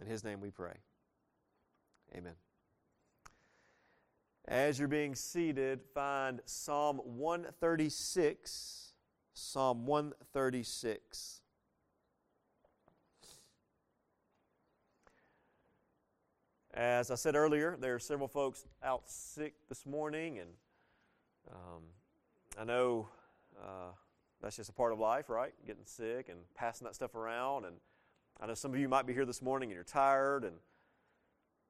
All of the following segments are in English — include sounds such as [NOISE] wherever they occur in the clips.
In His name we pray. Amen. As you're being seated, find Psalm 136. Psalm 136. As I said earlier, there are several folks out sick this morning, and um, I know uh, that's just a part of life, right? Getting sick and passing that stuff around. And I know some of you might be here this morning and you're tired, and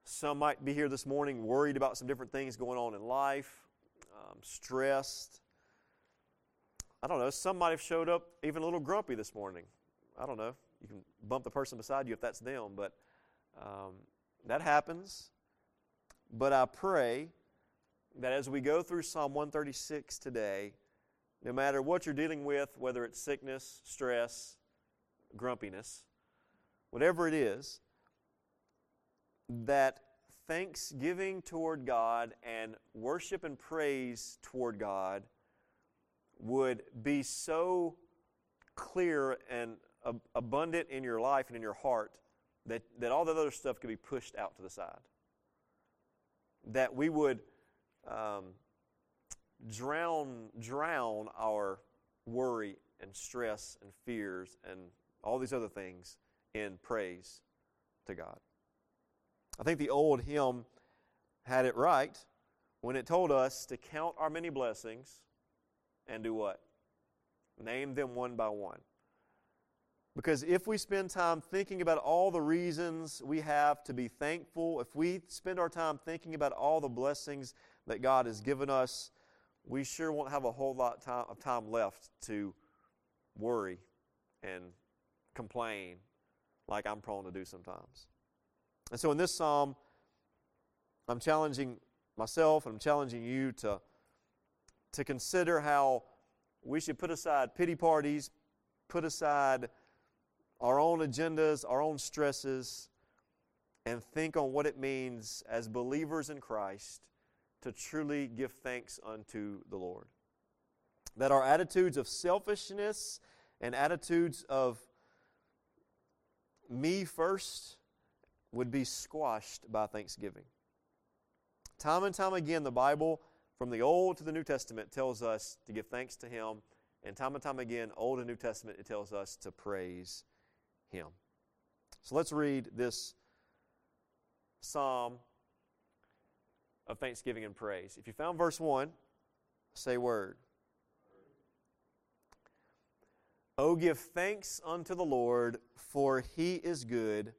some might be here this morning worried about some different things going on in life, um, stressed. I don't know. Some might have showed up even a little grumpy this morning. I don't know. You can bump the person beside you if that's them, but um, that happens. But I pray that as we go through Psalm 136 today, no matter what you're dealing with, whether it's sickness, stress, grumpiness, whatever it is, that thanksgiving toward God and worship and praise toward God would be so clear and ab- abundant in your life and in your heart that, that all that other stuff could be pushed out to the side. That we would um, drown, drown our worry and stress and fears and all these other things in praise to God. I think the old hymn had it right when it told us to count our many blessings and do what? Name them one by one. Because if we spend time thinking about all the reasons we have to be thankful, if we spend our time thinking about all the blessings that God has given us, we sure won't have a whole lot of time left to worry and complain like I'm prone to do sometimes. And so in this psalm, I'm challenging myself and I'm challenging you to, to consider how we should put aside pity parties, put aside our own agendas, our own stresses, and think on what it means as believers in Christ to truly give thanks unto the Lord. That our attitudes of selfishness and attitudes of me first would be squashed by thanksgiving. Time and time again, the Bible, from the Old to the New Testament, tells us to give thanks to Him. And time and time again, Old and New Testament, it tells us to praise Him. So let's read this psalm of thanksgiving and praise. If you found verse 1, say word. Oh, give thanks unto the Lord, for he is good,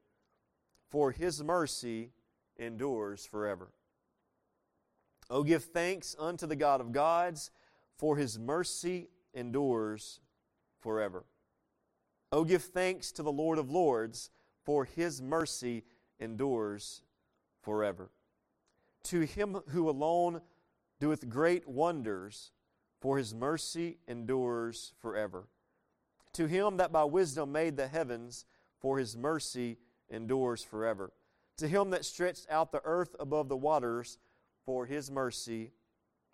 for his mercy endures forever. Oh, give thanks unto the God of gods, for his mercy endures forever. Oh, give thanks to the Lord of lords, for his mercy endures forever. To him who alone doeth great wonders, for his mercy endures forever. To him that by wisdom made the heavens, for his mercy endures forever. To him that stretched out the earth above the waters, for his mercy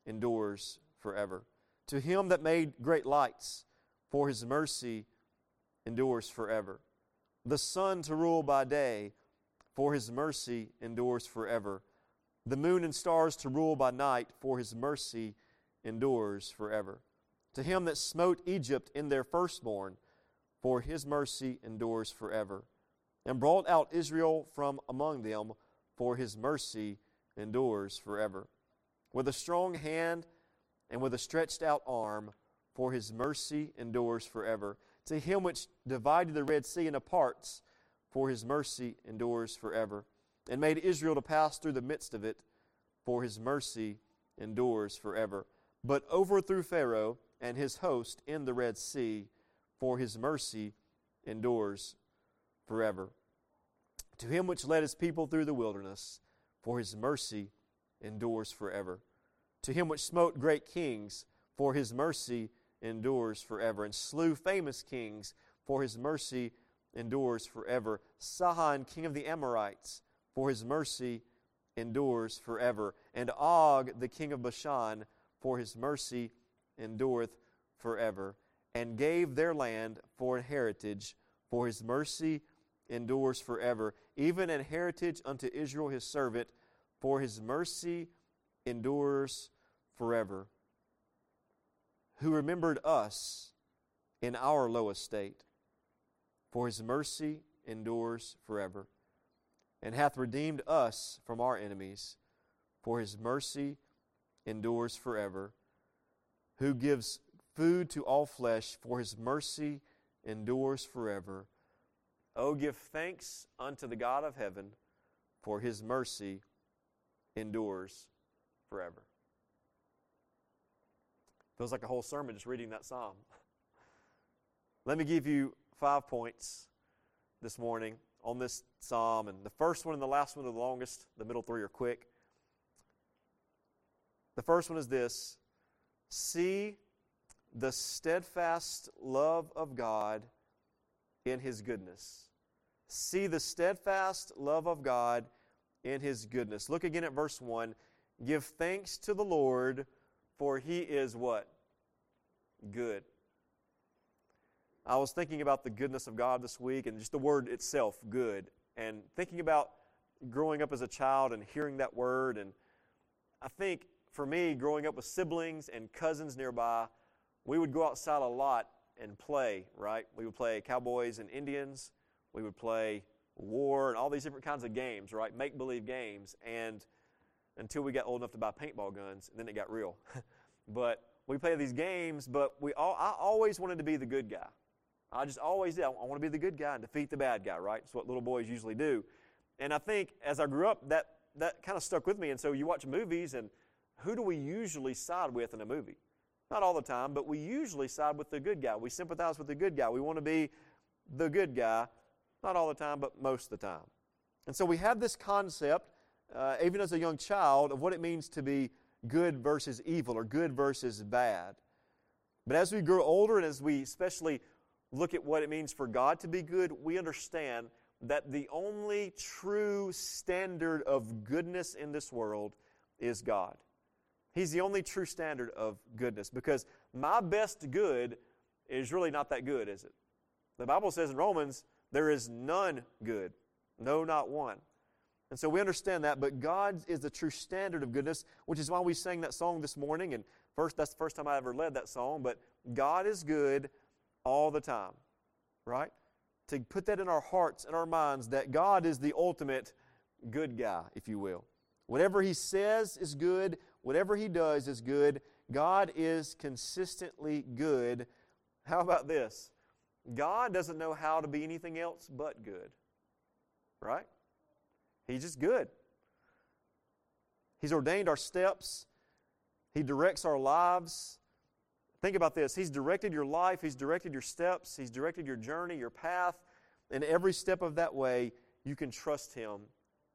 endures forever. To him that made great lights, for his mercy endures forever. The sun to rule by day, for his mercy endures forever the moon and stars to rule by night, for his mercy endures forever. To him that smote Egypt in their firstborn, for his mercy endures forever. And brought out Israel from among them, for his mercy endures forever. With a strong hand and with a stretched out arm, for his mercy endures forever. To him which divided the Red Sea into parts, for his mercy endures forever and made Israel to pass through the midst of it, for his mercy endures forever. But overthrew Pharaoh and his host in the Red Sea, for his mercy endures forever. To him which led his people through the wilderness, for his mercy endures forever. To him which smote great kings, for his mercy endures forever, and slew famous kings, for his mercy endures forever. Sihon, king of the Amorites, for his mercy endures forever. And Og, the king of Bashan, for his mercy endureth forever. And gave their land for an heritage, for his mercy endures forever, even an heritage unto Israel his servant, for his mercy endures forever. Who remembered us in our low estate, for his mercy endures forever, and hath redeemed us from our enemies, for his mercy endures forever. Who gives food to all flesh, for his mercy endures forever. Oh, give thanks unto the God of heaven, for his mercy endures forever. Feels like a whole sermon just reading that psalm. [LAUGHS] Let me give you five points this morning on this psalm. And the first one and the last one are the longest, the middle three are quick. The first one is this See the steadfast love of God in His goodness. See the steadfast love of God in His goodness. Look again at verse 1. Give thanks to the Lord, for He is what? Good. I was thinking about the goodness of God this week and just the word itself, good, and thinking about growing up as a child and hearing that word. And I think for me, growing up with siblings and cousins nearby, we would go outside a lot and play, right? We would play cowboys and Indians. We would play war and all these different kinds of games, right? Make believe games. And until we got old enough to buy paintball guns, and then it got real. [LAUGHS] but we play these games, but we all, I always wanted to be the good guy. I just always did. I want to be the good guy and defeat the bad guy, right? That's what little boys usually do. And I think as I grew up, that, that kind of stuck with me. And so you watch movies, and who do we usually side with in a movie? Not all the time, but we usually side with the good guy. We sympathize with the good guy. We want to be the good guy. Not all the time, but most of the time. And so we have this concept, uh, even as a young child, of what it means to be good versus evil or good versus bad. But as we grow older and as we especially look at what it means for God to be good, we understand that the only true standard of goodness in this world is God. He's the only true standard of goodness because my best good is really not that good, is it? The Bible says in Romans, there is none good. No, not one. And so we understand that, but God is the true standard of goodness, which is why we sang that song this morning. And first, that's the first time I ever led that song, but God is good all the time, right? To put that in our hearts and our minds that God is the ultimate good guy, if you will. Whatever He says is good, Whatever He does is good. God is consistently good. How about this? God doesn't know how to be anything else but good. Right? He's just good. He's ordained our steps, He directs our lives. Think about this. He's directed your life, He's directed your steps, He's directed your journey, your path. And every step of that way, you can trust Him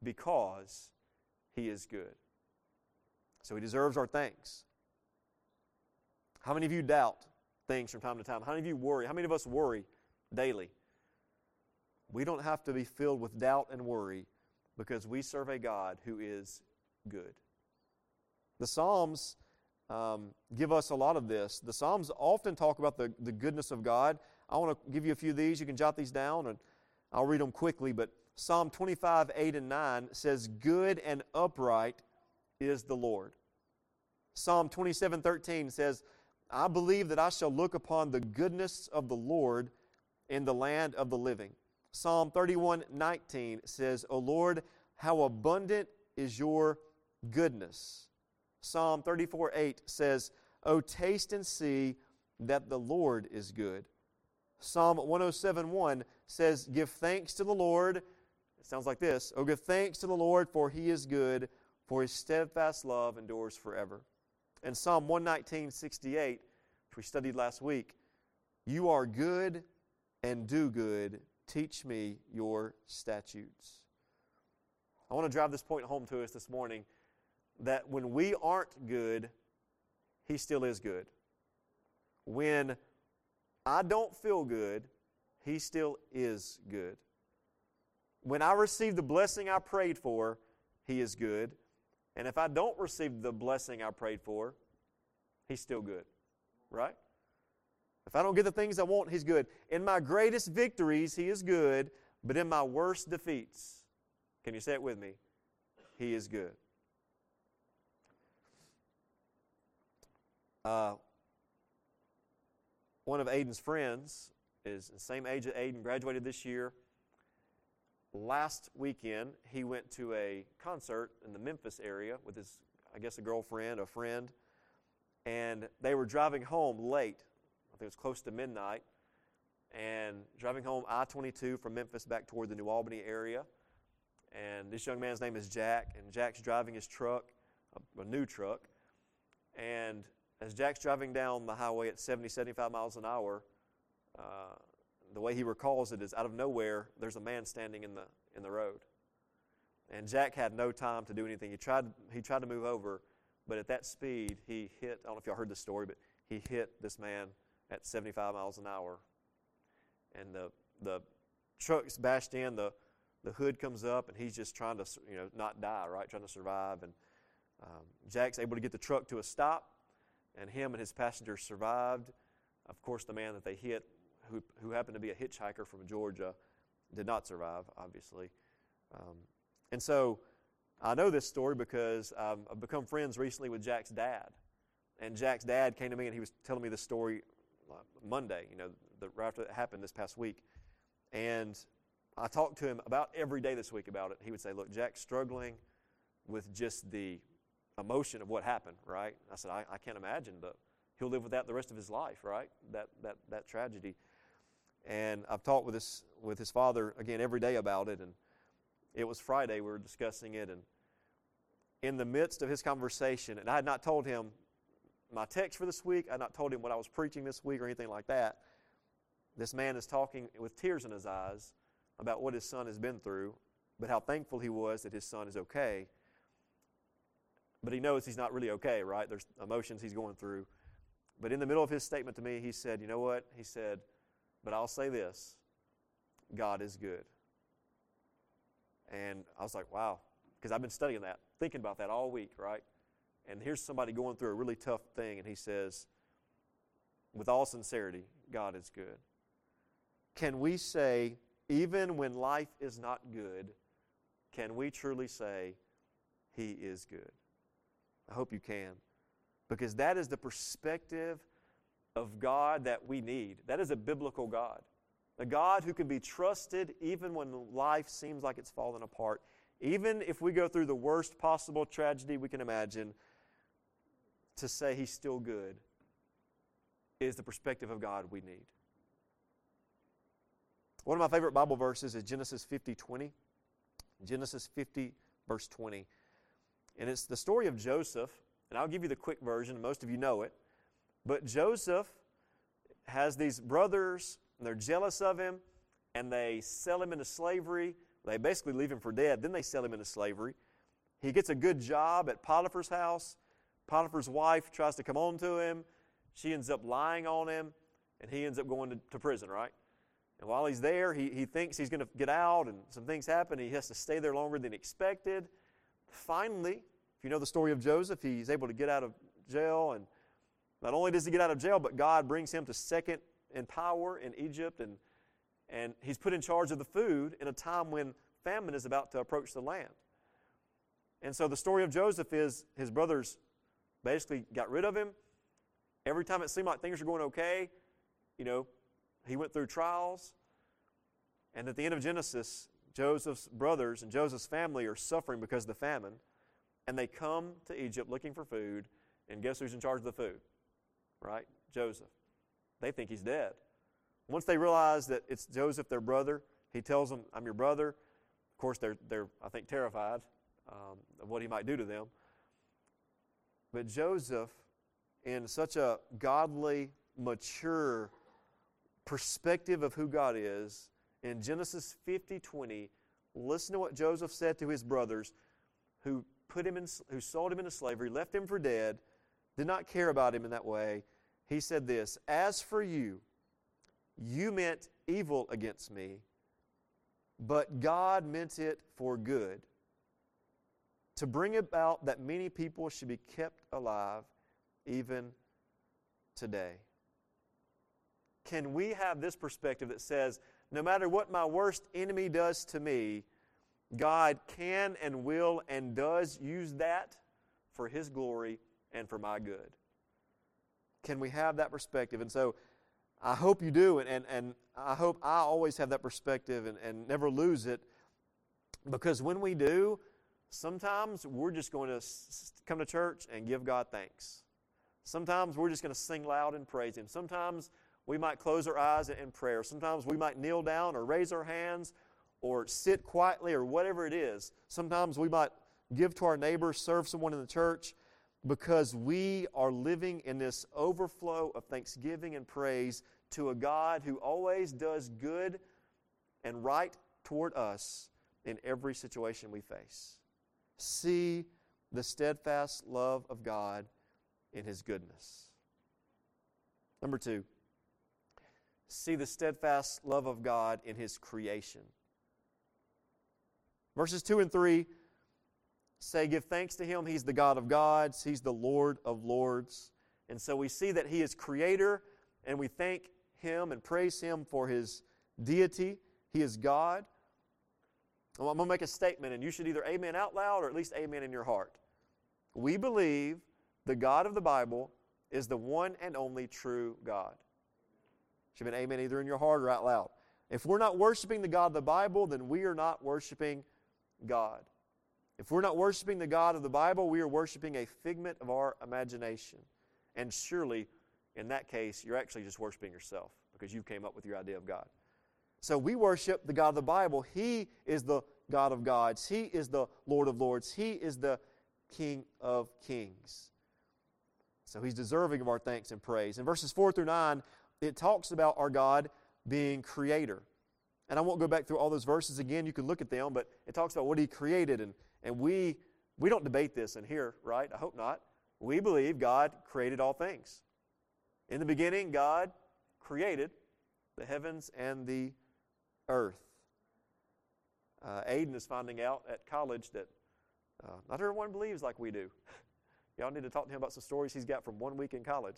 because He is good. So he deserves our thanks. How many of you doubt things from time to time? How many of you worry? How many of us worry daily? We don't have to be filled with doubt and worry because we serve a God who is good. The Psalms um, give us a lot of this. The Psalms often talk about the, the goodness of God. I want to give you a few of these. You can jot these down and I'll read them quickly. But Psalm 25, 8 and 9 says, Good and upright is the Lord. Psalm 27 13 says, I believe that I shall look upon the goodness of the Lord in the land of the living. Psalm 31 19 says, O Lord, how abundant is your goodness. Psalm 34 8 says, O taste and see that the Lord is good. Psalm 107 1 says, Give thanks to the Lord. It sounds like this. Oh, give thanks to the Lord, for he is good for his steadfast love endures forever. And Psalm 119, 68, which we studied last week, you are good and do good. Teach me your statutes. I want to drive this point home to us this morning that when we aren't good, he still is good. When I don't feel good, he still is good. When I receive the blessing I prayed for, he is good. And if I don't receive the blessing I prayed for, He's still good. Right? If I don't get the things I want, He's good. In my greatest victories, He is good. But in my worst defeats, can you say it with me? He is good. Uh, one of Aiden's friends is the same age as Aiden, graduated this year. Last weekend, he went to a concert in the Memphis area with his, I guess, a girlfriend, a friend, and they were driving home late. I think it was close to midnight, and driving home I 22 from Memphis back toward the New Albany area. And this young man's name is Jack, and Jack's driving his truck, a, a new truck. And as Jack's driving down the highway at 70, 75 miles an hour, uh, the way he recalls it is out of nowhere, there's a man standing in the, in the road. And Jack had no time to do anything. He tried, he tried to move over, but at that speed, he hit, I don't know if y'all heard this story, but he hit this man at 75 miles an hour. And the, the truck's bashed in, the, the hood comes up, and he's just trying to, you know, not die, right? Trying to survive. And um, Jack's able to get the truck to a stop, and him and his passengers survived. Of course, the man that they hit, who, who happened to be a hitchhiker from Georgia, did not survive, obviously. Um, and so I know this story because um, I've become friends recently with Jack's dad. And Jack's dad came to me and he was telling me this story Monday, you know, the, right after it happened this past week. And I talked to him about every day this week about it. He would say, Look, Jack's struggling with just the emotion of what happened, right? I said, I, I can't imagine, but he'll live with that the rest of his life, right? That, that, that tragedy. And I've talked with his, with his father again every day about it. And it was Friday, we were discussing it. And in the midst of his conversation, and I had not told him my text for this week, I had not told him what I was preaching this week or anything like that. This man is talking with tears in his eyes about what his son has been through, but how thankful he was that his son is okay. But he knows he's not really okay, right? There's emotions he's going through. But in the middle of his statement to me, he said, You know what? He said, But I'll say this God is good. And I was like, Wow. Because I've been studying that, thinking about that all week, right? And here's somebody going through a really tough thing, and he says, with all sincerity, God is good. Can we say, even when life is not good, can we truly say, He is good? I hope you can. Because that is the perspective of God that we need. That is a biblical God. A God who can be trusted even when life seems like it's falling apart. Even if we go through the worst possible tragedy we can imagine, to say He's still good is the perspective of God we need. One of my favorite Bible verses is Genesis 50 20. Genesis 50, verse 20. And it's the story of Joseph, and I'll give you the quick version. Most of you know it. But Joseph has these brothers, and they're jealous of him, and they sell him into slavery. They basically leave him for dead. Then they sell him into slavery. He gets a good job at Potiphar's house. Potiphar's wife tries to come on to him. She ends up lying on him, and he ends up going to, to prison, right? And while he's there, he, he thinks he's going to get out, and some things happen. He has to stay there longer than expected. Finally, if you know the story of Joseph, he's able to get out of jail. And not only does he get out of jail, but God brings him to second in power in Egypt. And, and he's put in charge of the food in a time when famine is about to approach the land. And so the story of Joseph is his brothers basically got rid of him. Every time it seemed like things were going okay, you know, he went through trials. And at the end of Genesis, Joseph's brothers and Joseph's family are suffering because of the famine, and they come to Egypt looking for food, and guess who's in charge of the food? Right? Joseph. They think he's dead. Once they realize that it's Joseph, their brother, he tells them, I'm your brother. Of course, they're, they're I think, terrified um, of what he might do to them. But Joseph, in such a godly, mature perspective of who God is, in Genesis 50 20, listen to what Joseph said to his brothers who put him in, who sold him into slavery, left him for dead, did not care about him in that way. He said this As for you, you meant evil against me, but God meant it for good, to bring about that many people should be kept alive even today. Can we have this perspective that says no matter what my worst enemy does to me, God can and will and does use that for His glory and for my good. Can we have that perspective? And so I hope you do, and, and, and I hope I always have that perspective and, and never lose it. Because when we do, sometimes we're just going to come to church and give God thanks. Sometimes we're just going to sing loud and praise Him. Sometimes we might close our eyes in prayer. Sometimes we might kneel down or raise our hands or sit quietly or whatever it is. Sometimes we might give to our neighbors, serve someone in the church because we are living in this overflow of thanksgiving and praise to a God who always does good and right toward us in every situation we face. See the steadfast love of God in His goodness. Number two, see the steadfast love of God in His creation. Verses 2 and 3 say, Give thanks to Him. He's the God of gods, He's the Lord of lords. And so we see that He is creator, and we thank Him and praise Him for His deity. He is God. I'm going to make a statement, and you should either amen out loud or at least amen in your heart. We believe the God of the Bible is the one and only true God. Should be an amen either in your heart or out loud. If we're not worshiping the God of the Bible, then we are not worshiping God. If we're not worshiping the God of the Bible, we are worshiping a figment of our imagination. And surely, in that case, you're actually just worshiping yourself because you came up with your idea of God. So we worship the God of the Bible. He is the God of gods, He is the Lord of lords, He is the King of kings. So He's deserving of our thanks and praise. In verses 4 through 9, it talks about our God being creator. And I won't go back through all those verses again. You can look at them, but it talks about what He created. And, and we, we don't debate this in here, right? I hope not. We believe God created all things. In the beginning, God created the heavens and the earth. Uh, Aiden is finding out at college that uh, not everyone believes like we do. [LAUGHS] Y'all need to talk to him about some stories he's got from one week in college.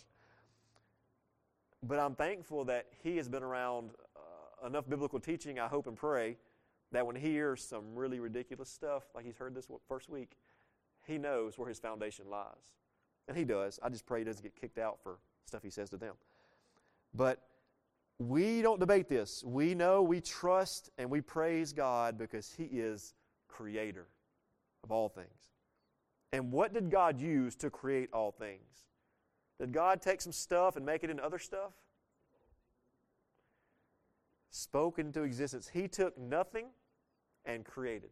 But I'm thankful that he has been around uh, enough biblical teaching, I hope and pray, that when he hears some really ridiculous stuff, like he's heard this first week, he knows where his foundation lies. And he does. I just pray he doesn't get kicked out for stuff he says to them. But we don't debate this. We know, we trust, and we praise God because He is creator of all things. And what did God use to create all things? Did God take some stuff and make it into other stuff? Spoke into existence. He took nothing and created.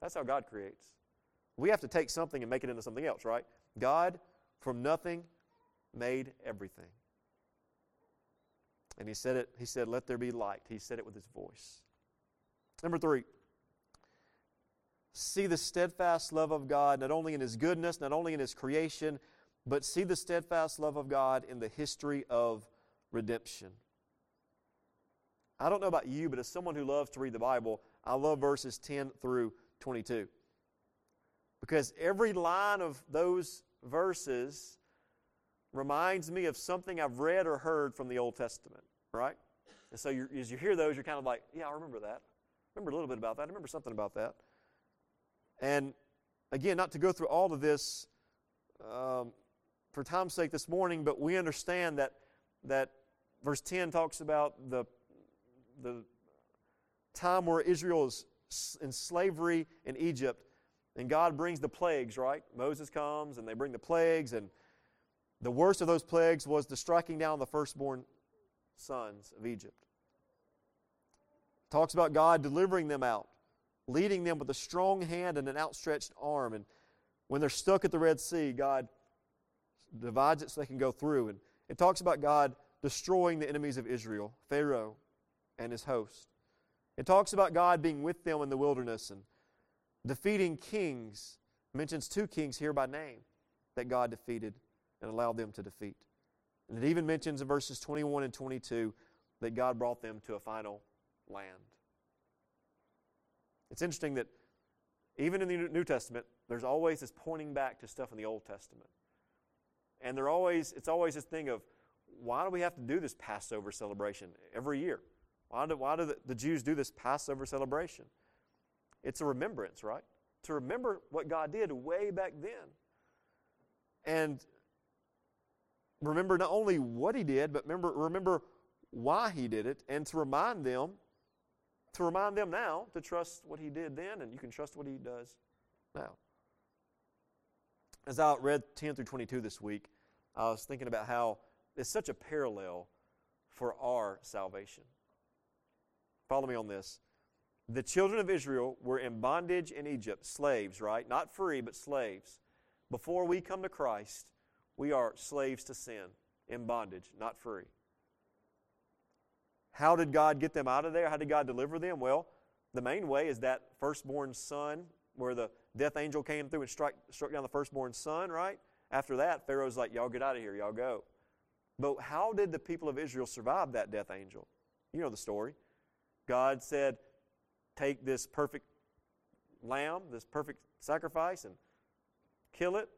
That's how God creates. We have to take something and make it into something else, right? God, from nothing, made everything. And he said it, he said, Let there be light. He said it with his voice. Number three, see the steadfast love of God, not only in his goodness, not only in his creation, but see the steadfast love of God in the history of redemption. I don't know about you, but as someone who loves to read the Bible, I love verses 10 through 22. Because every line of those verses reminds me of something I've read or heard from the Old Testament, right? And so as you hear those, you're kind of like, yeah, I remember that. I remember a little bit about that. I remember something about that. And again, not to go through all of this um, for time's sake this morning, but we understand that that verse 10 talks about the the time where Israel is in slavery in Egypt, and God brings the plagues, right? Moses comes and they bring the plagues, and the worst of those plagues was the striking down the firstborn sons of Egypt. Talks about God delivering them out, leading them with a strong hand and an outstretched arm. And when they're stuck at the Red Sea, God divides it so they can go through. And it talks about God destroying the enemies of Israel, Pharaoh and his host. It talks about God being with them in the wilderness and defeating kings. It mentions two kings here by name that God defeated and allowed them to defeat. And it even mentions in verses 21 and 22 that God brought them to a final land. It's interesting that even in the New Testament, there's always this pointing back to stuff in the Old Testament. And they're always, it's always this thing of, why do we have to do this Passover celebration every year? Why do, why do the, the Jews do this Passover celebration? It's a remembrance, right? To remember what God did way back then. And remember not only what He did, but remember, remember why He did it, and to remind them, to remind them now to trust what He did then, and you can trust what He does now. As I read 10 through 22 this week, I was thinking about how it's such a parallel for our salvation. Follow me on this. The children of Israel were in bondage in Egypt, slaves, right? Not free, but slaves. Before we come to Christ, we are slaves to sin, in bondage, not free. How did God get them out of there? How did God deliver them? Well, the main way is that firstborn son, where the death angel came through and struck, struck down the firstborn son, right? After that, Pharaoh's like, Y'all get out of here, y'all go. But how did the people of Israel survive that death angel? You know the story. God said, Take this perfect lamb, this perfect sacrifice, and kill it,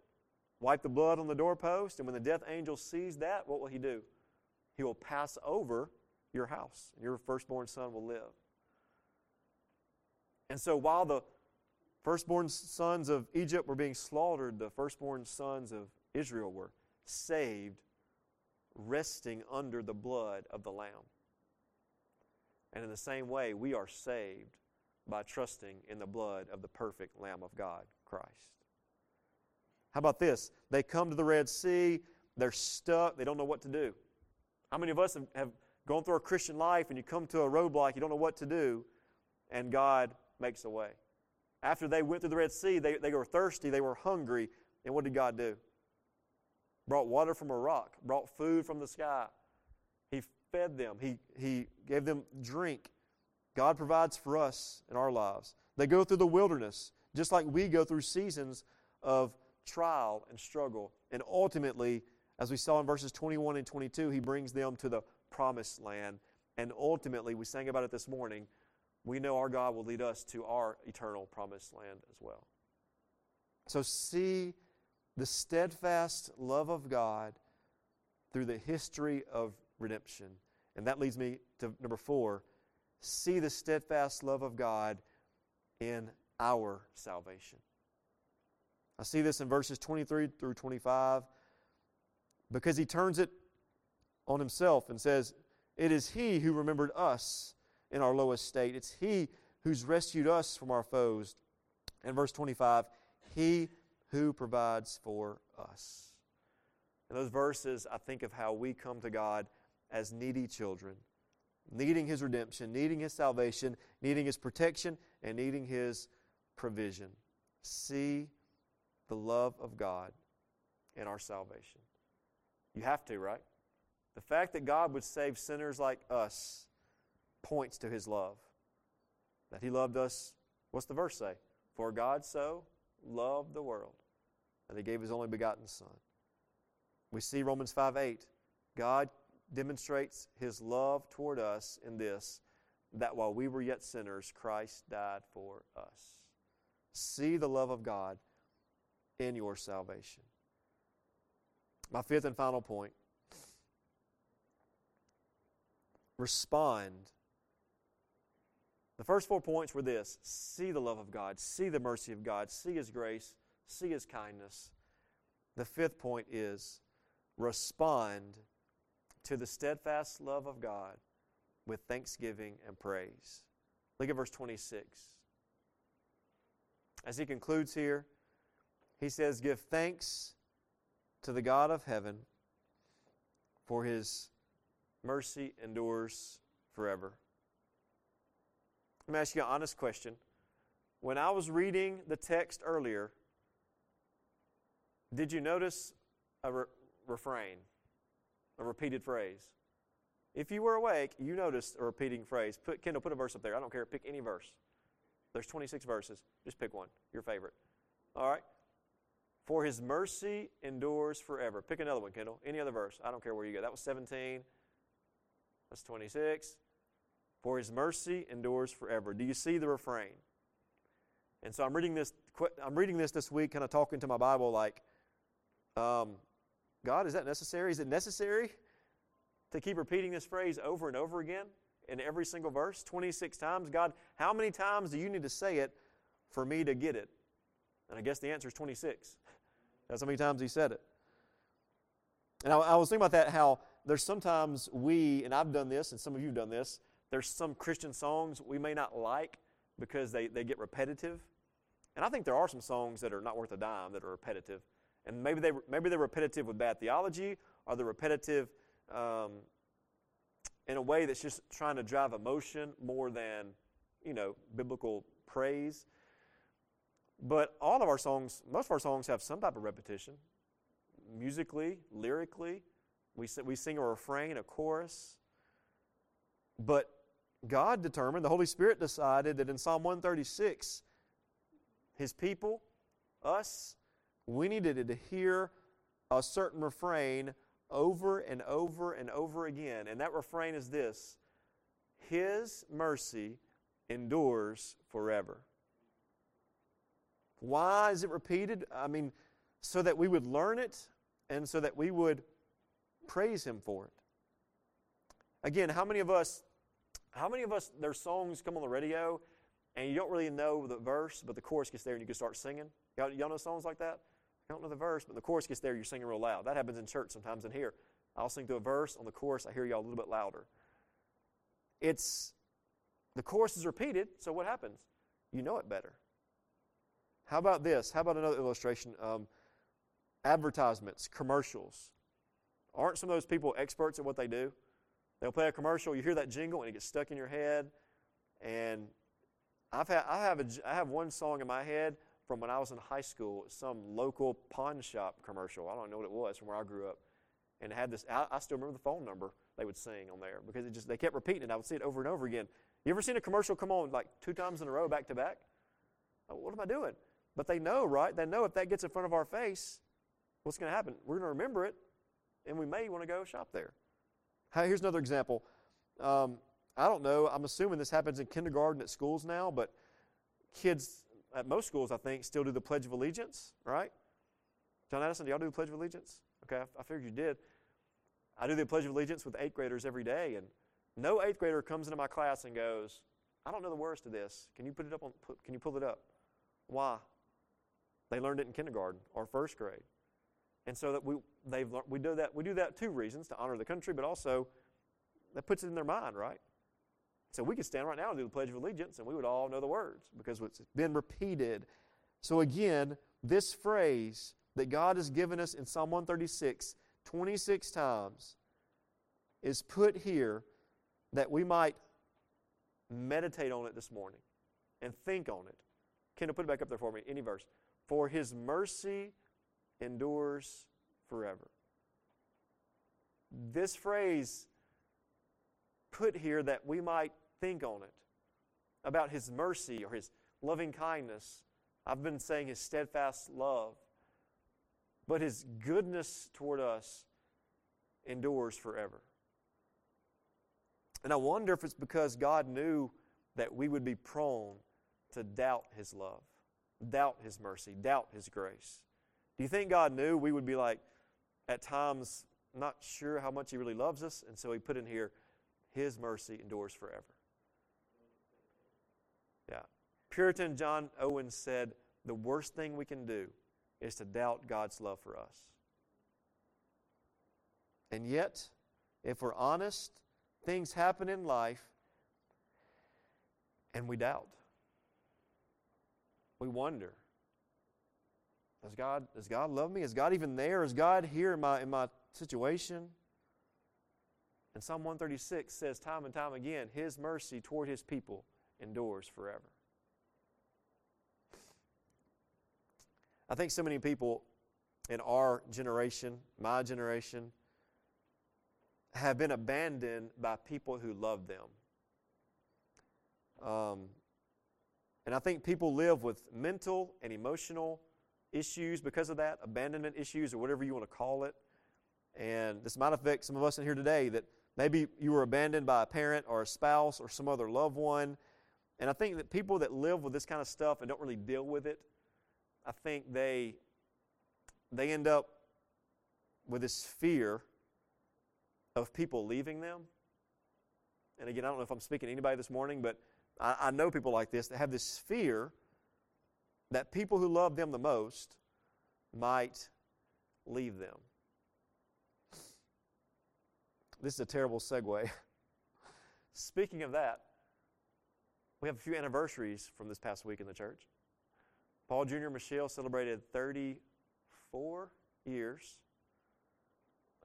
wipe the blood on the doorpost, and when the death angel sees that, what will he do? He will pass over your house, and your firstborn son will live. And so while the firstborn sons of Egypt were being slaughtered, the firstborn sons of Israel were saved, resting under the blood of the Lamb. And in the same way, we are saved by trusting in the blood of the perfect Lamb of God, Christ. How about this? They come to the Red Sea, they're stuck, they don't know what to do. How many of us have, have gone through our Christian life and you come to a roadblock, you don't know what to do, and God makes a way? After they went through the Red Sea, they, they were thirsty, they were hungry, and what did God do? Brought water from a rock, brought food from the sky. Fed them, He, he gave them drink. God provides for us in our lives. They go through the wilderness, just like we go through seasons of trial and struggle. And ultimately, as we saw in verses 21 and 22, He brings them to the promised land. And ultimately, we sang about it this morning, we know our God will lead us to our eternal promised land as well. So see the steadfast love of God through the history of redemption. And that leads me to number four see the steadfast love of God in our salvation. I see this in verses 23 through 25 because he turns it on himself and says, It is he who remembered us in our lowest state. It's he who's rescued us from our foes. And verse 25, he who provides for us. In those verses, I think of how we come to God as needy children, needing His redemption, needing His salvation, needing His protection, and needing His provision. See the love of God in our salvation. You have to, right? The fact that God would save sinners like us points to His love. That He loved us, what's the verse say? For God so loved the world that He gave His only begotten Son. We see Romans 5 8. God demonstrates His love toward us in this that while we were yet sinners, Christ died for us. See the love of God in your salvation. My fifth and final point respond. The first four points were this see the love of God, see the mercy of God, see His grace, see His kindness. The fifth point is respond to the steadfast love of God with thanksgiving and praise. Look at verse 26. As he concludes here, he says, Give thanks to the God of heaven, for his mercy endures forever. Let me ask you an honest question. When I was reading the text earlier, did you notice a re- refrain, a repeated phrase? If you were awake, you noticed a repeating phrase. Put Kendall, put a verse up there. I don't care. Pick any verse. There's 26 verses. Just pick one, your favorite. All right. For his mercy endures forever. Pick another one, Kendall. Any other verse. I don't care where you go. That was 17. That's 26. For his mercy endures forever. Do you see the refrain? And so I'm reading this. I'm reading this this week, kind of talking to my Bible, like, um, God, is that necessary? Is it necessary to keep repeating this phrase over and over again? in every single verse? 26 times? God, how many times do you need to say it for me to get it? And I guess the answer is 26. That's how many times he said it. And I, I was thinking about that, how there's sometimes we, and I've done this, and some of you have done this, there's some Christian songs we may not like because they, they get repetitive. And I think there are some songs that are not worth a dime that are repetitive. And maybe, they, maybe they're repetitive with bad theology, or they're repetitive um, in a way that's just trying to drive emotion more than, you know, biblical praise. But all of our songs, most of our songs have some type of repetition. Musically, lyrically, we, we sing a refrain, a chorus. But God determined, the Holy Spirit decided that in Psalm 136, His people, us, we needed to hear a certain refrain over and over and over again. And that refrain is this His mercy endures forever. Why is it repeated? I mean, so that we would learn it and so that we would praise Him for it. Again, how many of us, how many of us, there's songs come on the radio and you don't really know the verse, but the chorus gets there and you can start singing? Y'all, y'all know songs like that? I don't know the verse, but the chorus gets there, you're singing real loud. That happens in church sometimes in here. I'll sing through a verse, on the chorus, I hear y'all a little bit louder. It's, the chorus is repeated, so what happens? You know it better. How about this? How about another illustration? Um, advertisements, commercials. Aren't some of those people experts at what they do? They'll play a commercial, you hear that jingle, and it gets stuck in your head. And I've had, I, have a, I have one song in my head from when I was in high school, some local pawn shop commercial. I don't know what it was from where I grew up. And had this, I, I still remember the phone number they would sing on there because it just, they kept repeating it. I would see it over and over again. You ever seen a commercial come on like two times in a row, back to back? Oh, what am I doing? But they know, right? They know if that gets in front of our face, what's going to happen? We're going to remember it, and we may want to go shop there. Here's another example. Um, I don't know. I'm assuming this happens in kindergarten at schools now, but kids at most schools, I think, still do the Pledge of Allegiance, right? John Addison, do y'all do the Pledge of Allegiance? Okay, I, I figured you did. I do the Pledge of Allegiance with eighth graders every day, and no eighth grader comes into my class and goes, I don't know the words to this. Can you put it up on, can you pull it up? Why? They learned it in kindergarten or first grade. And so that we, they've, we, do that, we do that two reasons to honor the country, but also that puts it in their mind, right? So we could stand right now and do the Pledge of Allegiance, and we would all know the words because it's been repeated. So again, this phrase that God has given us in Psalm 136 26 times is put here that we might meditate on it this morning and think on it. Kendall, put it back up there for me. Any verse. For his mercy endures forever. This phrase put here that we might think on it about His mercy or His loving kindness. I've been saying His steadfast love, but His goodness toward us endures forever. And I wonder if it's because God knew that we would be prone to doubt His love, doubt His mercy, doubt His grace. Do you think God knew we would be like, at times, not sure how much He really loves us, and so He put in here, His mercy endures forever? Puritan John Owen said, the worst thing we can do is to doubt God's love for us. And yet, if we're honest, things happen in life and we doubt. We wonder. Does God, does God love me? Is God even there? Is God here in my, in my situation? And Psalm 136 says time and time again, His mercy toward His people endures forever. I think so many people in our generation, my generation, have been abandoned by people who love them. Um, and I think people live with mental and emotional issues because of that, abandonment issues or whatever you want to call it. And this might affect some of us in here today that maybe you were abandoned by a parent or a spouse or some other loved one. And I think that people that live with this kind of stuff and don't really deal with it, I think they they end up with this fear of people leaving them. and again, I don't know if I'm speaking to anybody this morning, but I, I know people like this that have this fear that people who love them the most might leave them. This is a terrible segue. [LAUGHS] Speaking of that, we have a few anniversaries from this past week in the church. Paul Jr. Michelle celebrated 34 years.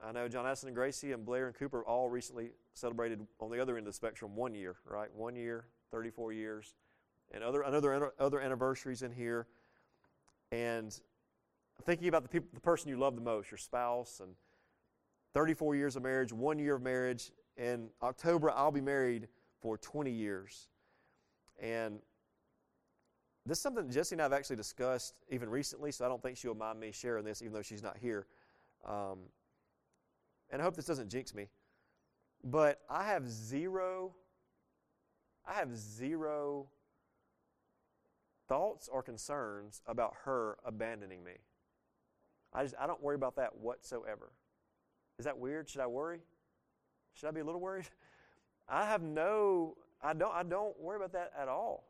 I know John Aston and Gracie and Blair and Cooper all recently celebrated on the other end of the spectrum one year, right? One year, 34 years. And other, another, other anniversaries in here. And thinking about the, people, the person you love the most, your spouse, and 34 years of marriage, one year of marriage. In October, I'll be married for 20 years. And this is something Jesse and I have actually discussed even recently, so I don't think she'll mind me sharing this, even though she's not here. Um, and I hope this doesn't jinx me. But I have zero, I have zero thoughts or concerns about her abandoning me. I just I don't worry about that whatsoever. Is that weird? Should I worry? Should I be a little worried? [LAUGHS] I have no I don't I don't worry about that at all.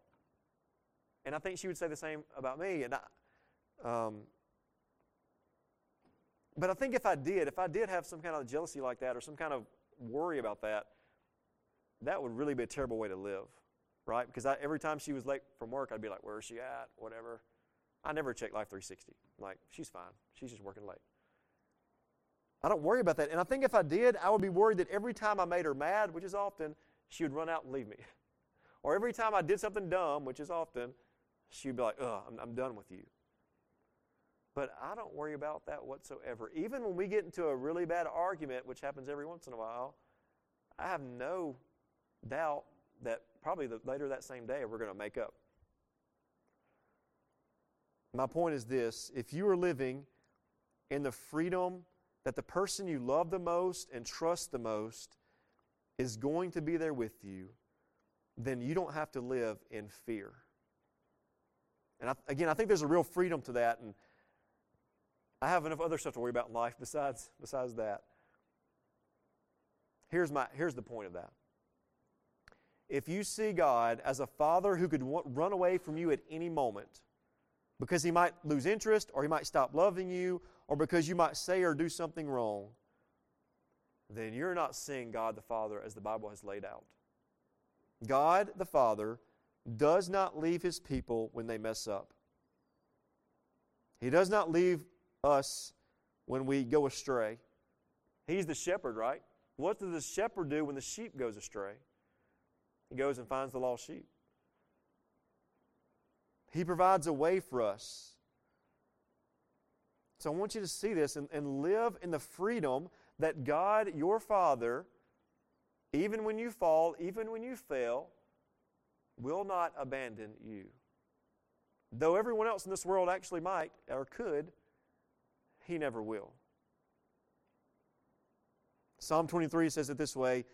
And I think she would say the same about me. And I, um, but I think if I did, if I did have some kind of jealousy like that or some kind of worry about that, that would really be a terrible way to live, right? Because I, every time she was late from work, I'd be like, "Where is she at?" Whatever. I never check Life 360. I'm like, she's fine. She's just working late. I don't worry about that. And I think if I did, I would be worried that every time I made her mad, which is often, she would run out and leave me. [LAUGHS] or every time I did something dumb, which is often, she'd be like, ugh, I'm, I'm done with you. But I don't worry about that whatsoever. Even when we get into a really bad argument, which happens every once in a while, I have no doubt that probably the, later that same day we're going to make up. My point is this if you are living in the freedom that the person you love the most and trust the most is going to be there with you, then you don't have to live in fear. And I, again, I think there's a real freedom to that. And I have enough other stuff to worry about in life besides, besides that. Here's, my, here's the point of that. If you see God as a father who could run away from you at any moment because he might lose interest or he might stop loving you or because you might say or do something wrong, then you're not seeing God the Father as the Bible has laid out. God the Father does not leave his people when they mess up. He does not leave us when we go astray. He's the shepherd, right? What does the shepherd do when the sheep goes astray? He goes and finds the lost sheep. He provides a way for us. So I want you to see this and, and live in the freedom that God, your Father, even when you fall, even when you fail, will not abandon you. Though everyone else in this world actually might or could, he never will. Psalm 23 says it this way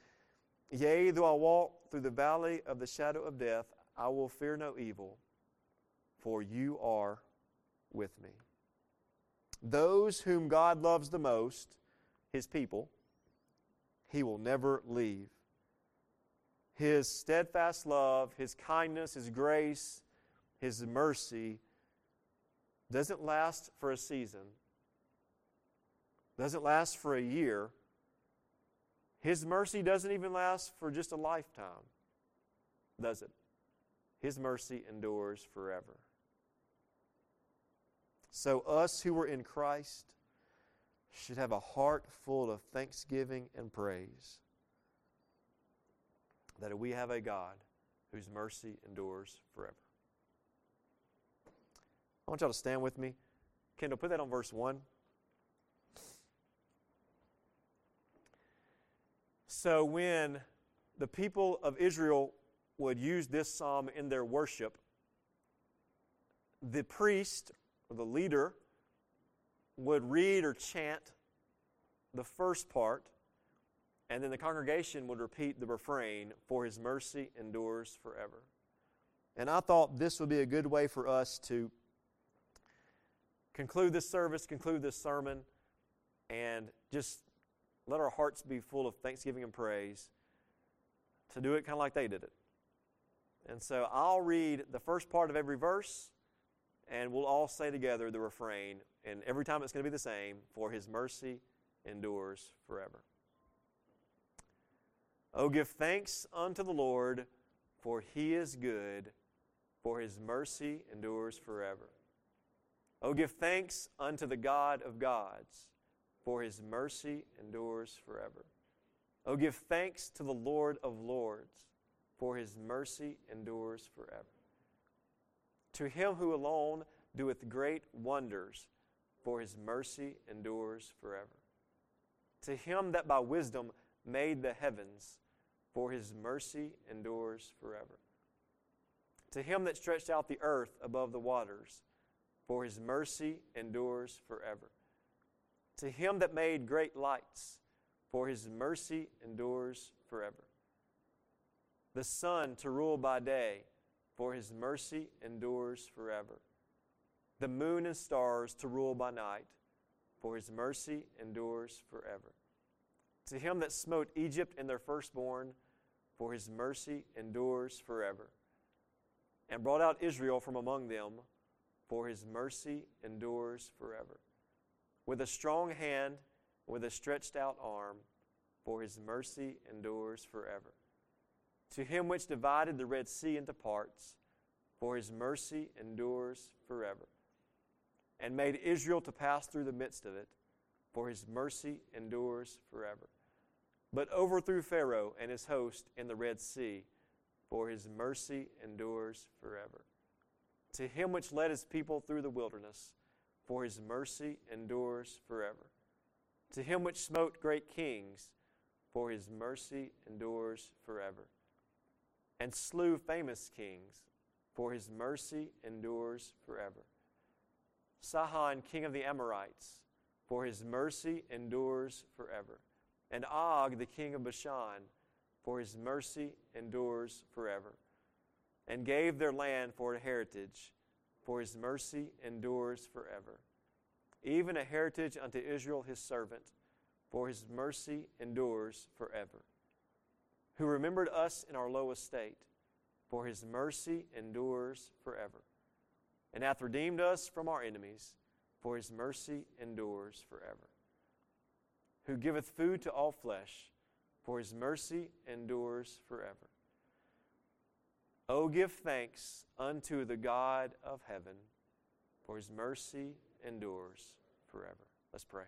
Yea, though I walk through the valley of the shadow of death, I will fear no evil, for you are with me. Those whom God loves the most, his people, he will never leave. His steadfast love, his kindness, his grace, his mercy doesn't last for a season, doesn't last for a year. His mercy doesn't even last for just a lifetime, does it? His mercy endures forever. So, us who are in Christ should have a heart full of thanksgiving and praise that we have a God whose mercy endures forever. I want y'all to stand with me. Kendall, put that on verse 1. So, when the people of Israel would use this psalm in their worship, the priest or the leader would read or chant the first part, and then the congregation would repeat the refrain, For his mercy endures forever. And I thought this would be a good way for us to conclude this service, conclude this sermon, and just let our hearts be full of thanksgiving and praise to do it kind of like they did it. And so I'll read the first part of every verse, and we'll all say together the refrain. And every time it's going to be the same For his mercy endures forever. Oh, give thanks unto the Lord, for he is good, for his mercy endures forever. Oh, give thanks unto the God of gods, for his mercy endures forever. Oh, give thanks to the Lord of lords, for his mercy endures forever. To him who alone doeth great wonders, for his mercy endures forever. To him that by wisdom made the heavens, for his mercy endures forever. To him that stretched out the earth above the waters, for his mercy endures forever. To him that made great lights, for his mercy endures forever. The sun to rule by day, for his mercy endures forever. The moon and stars to rule by night, for his mercy endures forever. To him that smote Egypt and their firstborn, for his mercy endures forever. And brought out Israel from among them, for his mercy endures forever. With a strong hand, with a stretched out arm, for his mercy endures forever. To him which divided the Red Sea into parts, for his mercy endures forever. And made Israel to pass through the midst of it, for his mercy endures forever. But overthrew Pharaoh and his host in the Red Sea, for his mercy endures forever to him which led his people through the wilderness, for his mercy endures forever. To him which smote great kings, for his mercy endures forever. And slew famous kings, for his mercy endures forever. Sihon, king of the Amorites, for his mercy endures forever. And Og, the king of Bashan, for his mercy endures forever and gave their land for a heritage, for his mercy endures forever. Even a heritage unto Israel his servant, for his mercy endures forever. Who remembered us in our low estate, for his mercy endures forever. And hath redeemed us from our enemies, for his mercy endures forever. Who giveth food to all flesh, for his mercy endures forever. Oh, give thanks unto the God of heaven, for his mercy endures forever. Let's pray.